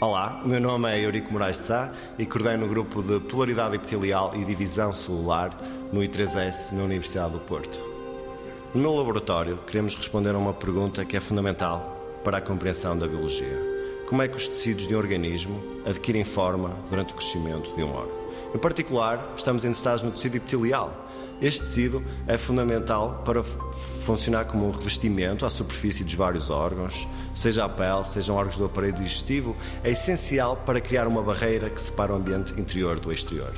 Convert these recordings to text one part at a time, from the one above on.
Olá, meu nome é Eurico Moraes de Sá e coordeno o grupo de Polaridade Epitelial e Divisão Celular no I3S na Universidade do Porto. No meu laboratório, queremos responder a uma pergunta que é fundamental para a compreensão da biologia. Como é que os tecidos de um organismo adquirem forma durante o crescimento de um órgão? Em particular, estamos interessados no tecido epitelial, este tecido é fundamental para funcionar como um revestimento à superfície dos vários órgãos, seja a pele, sejam órgãos do aparelho digestivo, é essencial para criar uma barreira que separa o ambiente interior do exterior.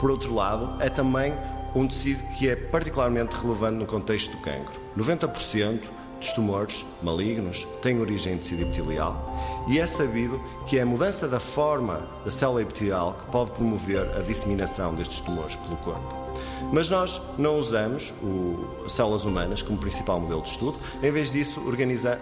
Por outro lado, é também um tecido que é particularmente relevante no contexto do cancro. 90% dos tumores malignos têm origem em tecido epitelial e é sabido que é a mudança da forma da célula epitelial que pode promover a disseminação destes tumores pelo corpo. Mas nós não usamos o, células humanas como principal modelo de estudo, em vez disso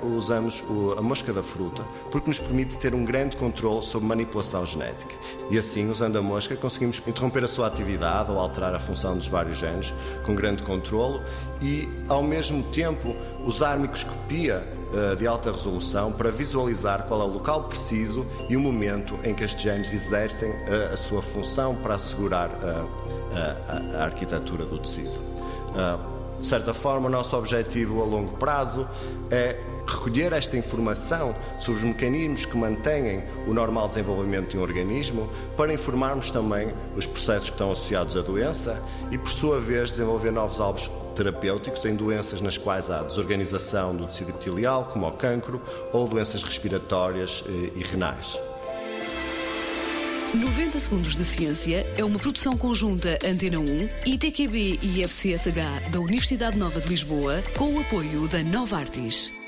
usamos o, a mosca da fruta, porque nos permite ter um grande controle sobre manipulação genética. E assim, usando a mosca, conseguimos interromper a sua atividade ou alterar a função dos vários genes com grande controlo e, ao mesmo tempo, usar microscopia eh, de alta resolução para visualizar qual é o local preciso e o momento em que estes genes exercem eh, a sua função para assegurar eh, a, a arquitetura do tecido. De certa forma, o nosso objetivo a longo prazo é recolher esta informação sobre os mecanismos que mantêm o normal desenvolvimento de um organismo para informarmos também os processos que estão associados à doença e, por sua vez, desenvolver novos alvos terapêuticos em doenças nas quais há desorganização do tecido epitelial, como o cancro, ou doenças respiratórias eh, e renais. 90 Segundos de Ciência é uma produção conjunta Antena 1, ITQB e FCSH da Universidade Nova de Lisboa, com o apoio da Nova Artis.